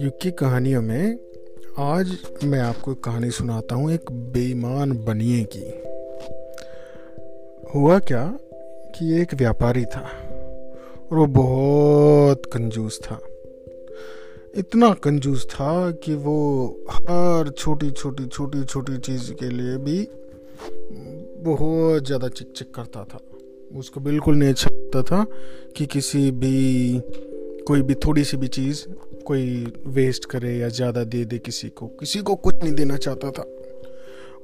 युग की कहानियों में आज मैं आपको कहानी सुनाता हूँ एक बेईमान बनिए की। हुआ क्या कि एक व्यापारी था और वो बहुत कंजूस था। इतना कंजूस था कि वो हर छोटी छोटी छोटी छोटी चीज़ के लिए भी बहुत ज़्यादा चिक चिक करता था। उसको बिल्कुल नहीं अच्छा लगता था कि किसी भी कोई भी थोड़ी सी भी चीज़ कोई वेस्ट करे या ज़्यादा दे दे किसी को। किसी को कुछ नहीं देना चाहता था।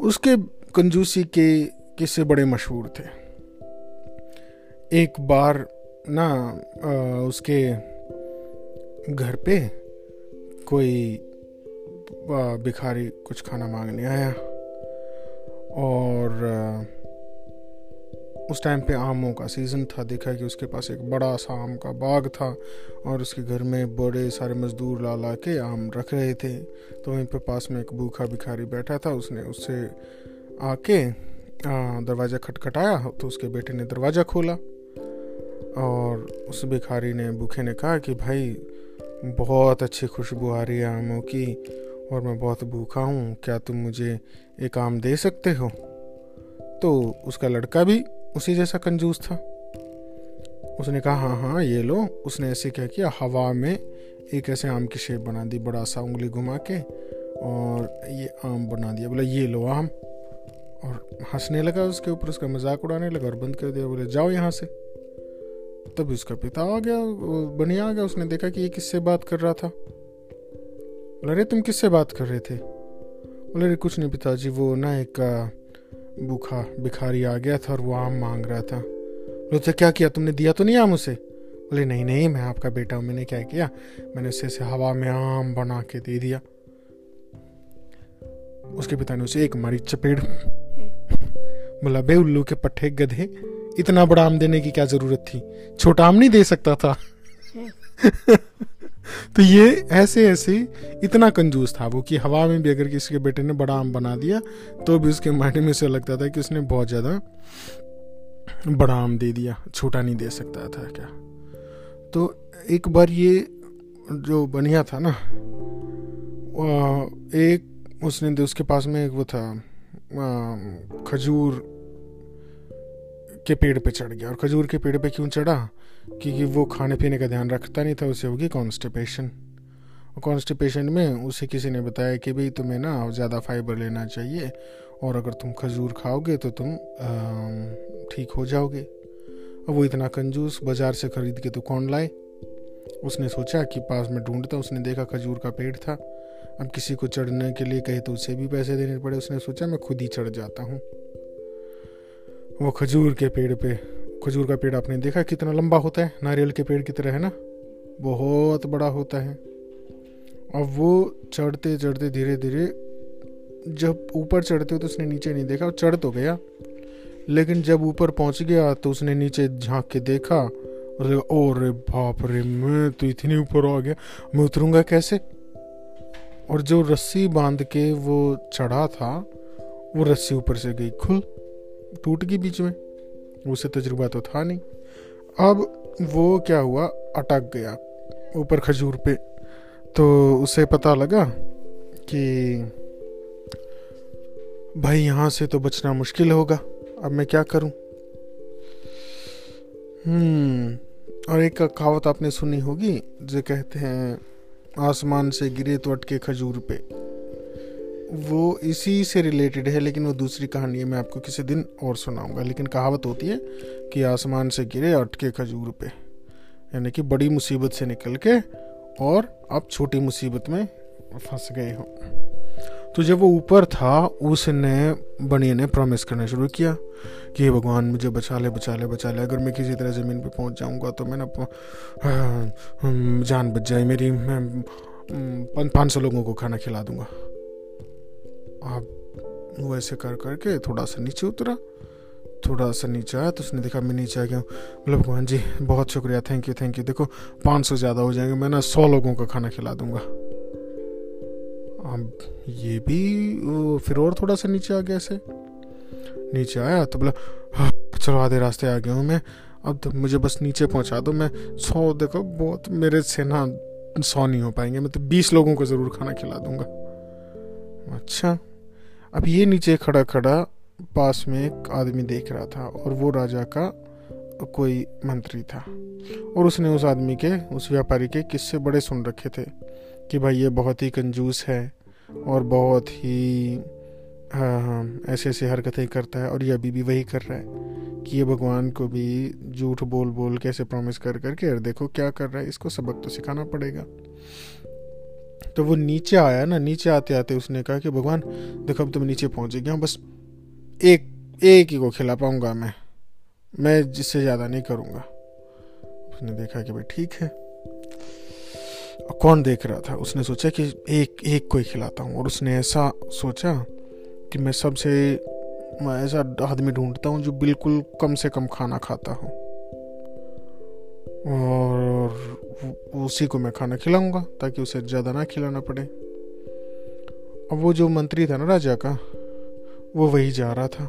उसके कंजूसी के किस्से बड़े मशहूर थे। एक बार ना आ, उसके घर पे कोई भिखारी कुछ खाना मांगने आया और उस टाइम पे आमों का सीज़न था। देखा कि उसके पास एक बड़ा सा आम का बाग था और उसके घर में बड़े सारे मज़दूर ला ला के आम रख रहे थे। तो वहीं पे पास में एक भूखा भिखारी बैठा था। उसने उससे आके दरवाज़ा खटखटाया तो उसके बेटे ने दरवाज़ा खोला और उस भिखारी ने, भूखे ने कहा कि भाई, बहुत अच्छी खुशबू आ रही है आमों की और मैं बहुत भूखा हूँ। क्या तुम मुझे एक आम दे सकते हो? तो उसका लड़का भी उसी जैसा कंजूस था। उसने कहा हाँ हाँ ये लो। उसने ऐसे क्या किया, हवा में एक ऐसे आम की शेप बना दी, बड़ा सा उंगली घुमा के और ये आम बना दिया। बोला, ये लो आम। और हंसने लगा उसके ऊपर, उसका मज़ाक उड़ाने लगा और बंद कर दिया। बोले, जाओ यहाँ से। तभी उसका पिता आ गया बनिया आ गया। उसने देखा कि ये किससे बात कर रहा था। बोला, अरे, तुम किससे बात कर रहे थे? बोले, अरे, कुछ नहीं पिताजी, वो ना एक भूखा भिखारी आ गया था और वो आम मांग रहा था। बोले क्या किया तुमने? दिया तो नहीं आम उसे? बोले नहीं नहीं मैं आपका बेटा हूँ मैंने क्या किया? मैंने उसे से हवा में आम बना के दे दिया। उसके पिता ने उसे एक मारी चपेड़ बोला बे उल्लू के पट्टे गधे इतना बड़ा आम देने की क्या ज़रूरत थी? छोटा आम नहीं दे सकता था? तो ये ऐसे ऐसे इतना कंजूस था वो कि हवा में भी अगर किसी के बेटे ने बड़ा आम बना दिया तो भी उसके माइंड में से लगता था कि उसने बहुत ज़्यादा बड़ा आम दे दिया, छोटा नहीं दे सकता था क्या? तो एक बार ये जो बनिया था ना एक उसने उसके पास में एक वो था खजूर के पेड़ पे चढ़ गया। और खजूर के पेड़ पे क्यों चढ़ा? क्योंकि वो खाने पीने का ध्यान रखता नहीं था, उसे होगी कॉन्स्टिपेशन और कॉन्स्टिपेशन में उसे किसी ने बताया कि भाई, तुम्हें ना ज़्यादा फाइबर लेना चाहिए, और अगर तुम खजूर खाओगे तो तुम ठीक हो जाओगे। अब वो इतना कंजूस बाज़ार से ख़रीद के तो कौन लाए। उसने सोचा कि पास में ढूंढता, उसने देखा खजूर का पेड़ था। अब किसी को चढ़ने के लिए कहे तो उसे भी पैसे देने पड़े। उसने सोचा, मैं खुद ही चढ़ जाता हूँ। वो खजूर के पेड़ पे, खजूर का पेड़ आपने देखा कितना लंबा होता है? नारियल के पेड़ की तरह है ना? बहुत बड़ा होता है। अब वो चढ़ते चढ़ते धीरे धीरे, जब ऊपर चढ़ते हो तो उसने नीचे नहीं देखा चढ़ तो गया। लेकिन जब ऊपर पहुँच गया तो उसने नीचे झाँक के देखा और ओ बाप रे, मैं तो इतनी ऊपर आ गया। मैं उतरूँगा कैसे? और जो रस्सी बाँध के वो चढ़ा था, वो रस्सी ऊपर से गई, खुल। टूट गई बीच में। उसे तजुर्बा तो था नहीं। अब वो क्या हुआ? अटक गया ऊपर खजूर पे। तो उसे पता लगा कि भाई यहाँ से तो बचना मुश्किल होगा। अब मैं क्या करूँ? हम्म और एक कहावत आपने सुनी होगी, जो कहते हैं, आसमान से गिरे तो अटके खजूर पे। वो इसी से रिलेटेड है, लेकिन वो दूसरी कहानी है, मैं आपको किसी दिन और सुनाऊँगा। लेकिन कहावत होती है कि आसमान से गिरे अटके खजूर पे। यानी कि बड़ी मुसीबत से निकल के और आप छोटी मुसीबत में फंस गए हो। तो जब वो ऊपर था, उसने बनिए ने प्रॉमिस करना शुरू किया कि हे भगवान, मुझे बचा ले बचा ले बचा ले। अगर मैं किसी तरह ज़मीन पे पहुँच जाऊँगा तो मैं ना जान बच जाए मेरी। मैं पाँच सौ लोगों को खाना खिला दूँगा। आप वो ऐसे कर करके थोड़ा सा नीचे उतरा थोड़ा सा नीचे आया तो उसने देखा मैं नीचे आ गया हूँ। बोला भगवान जी बहुत शुक्रिया थैंक यू थैंक यू देखो पाँच सौ ज़्यादा हो जाएँगे मैं ना सौ लोगों का खाना खिला दूँगा। अब ये भी फिर और थोड़ा सा नीचे आ गया ऐसे। नीचे आया तो बोला हाँ, चलो आधे रास्ते आ गया हूँ मैं। अब तो मुझे बस नीचे पहुँचा दो मैं सौ देखो बहुत मेरे से ना सौ नहीं हो पाएँगे मैं तो बीस लोगों को ज़रूर खाना खिला दूँगा। अच्छा। अब ये नीचे खड़ा खड़ा पास में एक आदमी देख रहा था और वो राजा का कोई मंत्री था। और उसने उस आदमी के, उस व्यापारी के किस्से बड़े सुन रखे थे कि भाई ये बहुत ही कंजूस है और बहुत ही हाँ हाँ ऐसे ऐसे हरकतें करता है और ये अभी भी वही कर रहा है कि ये भगवान को भी झूठ बोल बोल कैसे प्रॉमिस कर करके और देखो क्या कर रहा है, इसको सबक तो सिखाना पड़ेगा। तो वो नीचे आया ना, नीचे आते आते उसने कहा कि भगवान, देखो अब तो मैं नीचे पहुँच गया बस एक एक ही को खिला पाऊँगा मैं। मैं जिससे ज़्यादा नहीं करूँगा। उसने देखा कि भाई ठीक है। कौन देख रहा था? उसने सोचा कि एक एक को ही खिलाता हूँ। और उसने ऐसा सोचा कि मैं सबसे, मैं ऐसा आदमी ढूंढता हूँ जो बिल्कुल कम से कम खाना खाता हो। और उसी को मैं खाना खिलाऊँगा ताकि उसे ज़्यादा ना खिलाना पड़े। अब वो जो मंत्री था ना राजा का, वो वही जा रहा था।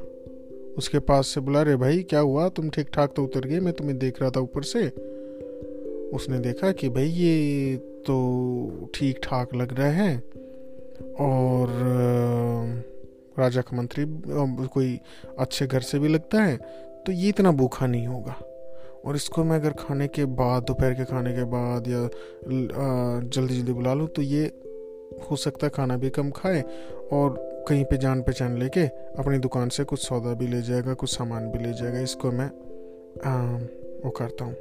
उसके पास से बुला रहे भाई, क्या हुआ? तुम ठीक ठाक तो उतर गए, मैं तुम्हें देख रहा था ऊपर से। उसने देखा कि भाई, ये तो ठीक ठाक लग रहा है। और राजा का मंत्री कोई अच्छे घर से भी लगता है तो ये इतना भूखा नहीं होगा। और इसको मैं अगर खाने के बाद दोपहर के खाने के बाद या जल्दी जल्दी बुला लूँ तो ये हो सकता है खाना भी कम खाए और कहीं पे जान पहचान लेके अपनी दुकान से कुछ सौदा भी ले जाएगा कुछ सामान भी ले जाएगा। इसको मैं आ, वो करता हूँ।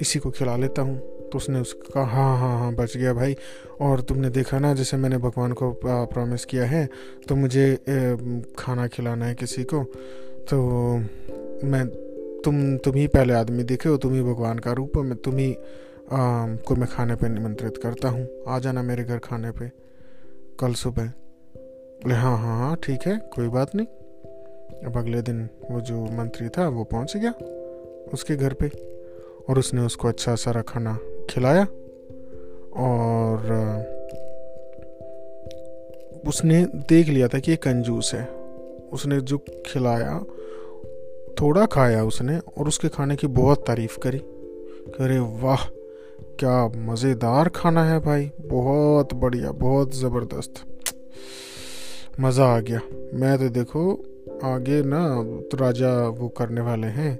इसी को खिला लेता हूँ। तो उसने उसका हाँ हाँ हाँ बच गया भाई। और तुमने देखा ना जैसे मैंने भगवान को प्रॉमिस किया है तो मुझे खाना खिलाना है किसी को। तो मैं तुम तुम ही पहले आदमी दिखे हो तुम ही भगवान का रूप हो, मैं तुम ही को मैं खाने पे निमंत्रित करता हूँ। आ जाना मेरे घर खाने पे। कल सुबह। बोले हाँ हाँ हाँ ठीक है, कोई बात नहीं। अब अगले दिन वो जो मंत्री था, वो पहुँच गया उसके घर पे और उसने उसको अच्छा सारा खाना खिलाया और, उसने देख लिया था कि ये कंजूस है। उसने जो खिलाया थोड़ा खाया उसने और उसके खाने की बहुत तारीफ़ करी। अरे वाह, क्या मज़ेदार खाना है भाई। बहुत बढ़िया, बहुत ज़बरदस्त। मज़ा आ गया। मैं तो देखो, आगे ना तो राजा वो करने वाले हैं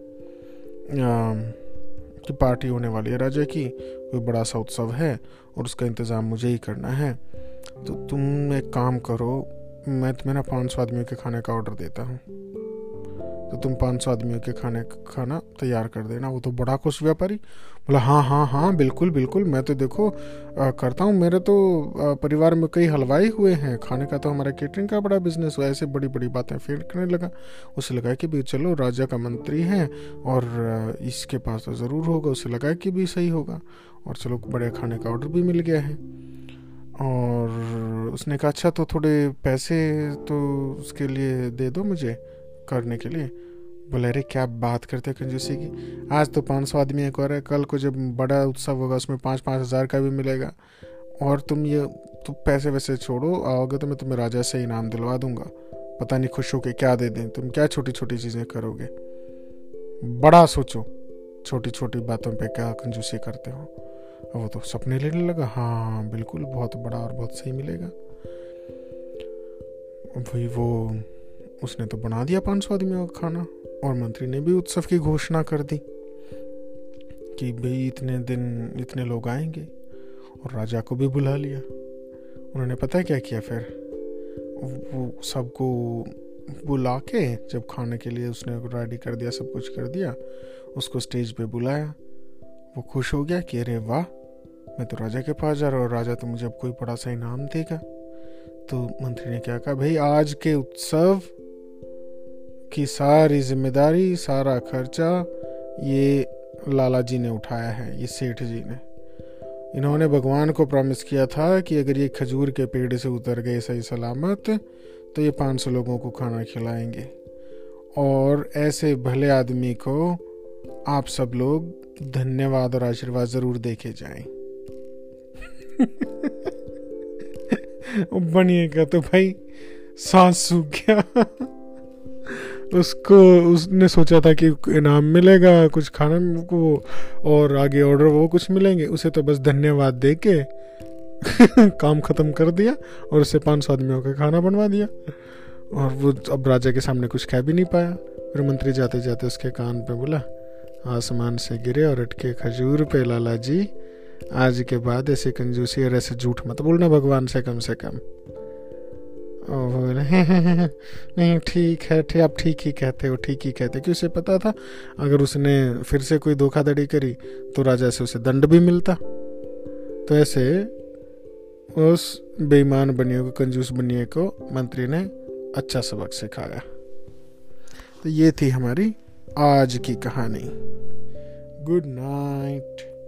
कि पार्टी होने वाली है राजा की। कोई बड़ा सा उत्सव है और उसका इंतज़ाम मुझे ही करना है। तो तुम एक काम करो, मैं तुम्हें ना पाँच सौ आदमियों के खाने का ऑर्डर देता हूँ। तो तुम पाँच सौ आदमियों के खाने का खाना तैयार कर देना। वो तो बड़ा खुश व्यापारी। बोला हाँ हाँ हाँ बिल्कुल बिल्कुल मैं तो देखो आ, करता हूँ। मेरे तो आ, परिवार में कई हलवाई हुए हैं। खाने का तो हमारा केटरिंग का बड़ा बिज़नेस हुआ ऐसे बड़ी बड़ी बातें फिर करने लगा। उसे लगा कि भाई चलो राजा का मंत्री है और इसके पास तो ज़रूर होगा। उसे लगा कि भी सही होगा। और चलो बड़े खाने का ऑर्डर भी मिल गया है। और उसने कहा अच्छा तो थोड़े पैसे तो उसके लिए दे दो मुझे। करने के लिए। बोले, अरे, क्या बात करते कंजूसी की? आज तो पाँच सौ आदमी एक और है। कल को जब बड़ा उत्सव होगा, उसमें पाँच पाँच हज़ार का भी मिलेगा। और तुम ये तो पैसे वैसे छोड़ो, आओगे तो मैं तुम्हें राजा से इनाम दिलवा दूँगा। पता नहीं खुश हो होके क्या दे दें। तुम क्या छोटी छोटी चीज़ें करोगे? बड़ा सोचो छोटी छोटी बातों पे क्या कंजूसी करते हो? वो तो सपने लेने लगा। हाँ बिल्कुल, बहुत बड़ा और बहुत सही मिलेगा। वही वो उसने तो बना दिया पाँच सौ आदमियों का खाना, और मंत्री ने भी उत्सव की घोषणा कर दी कि भाई इतने दिन इतने लोग आएँगे, और राजा को भी बुला लिया। उन्होंने पता क्या किया फिर? वो सबको बुला के जब खाने के लिए उसने रेडी कर दिया, सब कुछ कर दिया, उसको स्टेज पे बुलाया। वो खुश हो गया कि अरे वाह, मैं तो राजा के पास जा रहा हूँ, और राजा तो मुझे अब कोई बड़ा सा इनाम देगा। तो मंत्री ने क्या कहा, भाई आज के उत्सव की सारी ज़िम्मेदारी, सारा खर्चा ये लाला जी ने उठाया है, ये सेठ जी ने। इन्होंने भगवान को प्रॉमिस किया था कि अगर ये खजूर के पेड़ से उतर गए सही सलामत तो ये पाँच सौ लोगों को खाना खिलाएँगे। और ऐसे भले आदमी को आप सब लोग धन्यवाद और आशीर्वाद ज़रूर देखे जाएँ। बनिएगा तो भाई, सांस सूख गया उसको, उसने सोचा था कि इनाम मिलेगा, कुछ खाना को और आगे ऑर्डर वो कुछ मिलेंगे। उसे तो बस धन्यवाद दे के काम ख़त्म कर दिया और उससे पाँच सौ आदमियों का खाना बनवा दिया। और वो अब राजा के सामने कुछ कह भी नहीं पाया। फिर मंत्री जाते जाते उसके कान पे बोला, आसमान से गिरे और अटके खजूर पे, लाला जी। आज के बाद ऐसे कंजूसी और ऐसे झूठ मत बोलना भगवान से कम से कम। नहीं, ठीक है, ठीक, आप ठीक ही कहते हो, ठीक ही कहते क्यों उसे पता था, अगर उसने फिर से कोई धोखाधड़ी करी तो राजा से उसे दंड भी मिलता। तो ऐसे उस बेईमान बनिए को, कंजूस बनिए को मंत्री ने अच्छा सबक सिखाया। तो ये थी हमारी आज की कहानी। Good night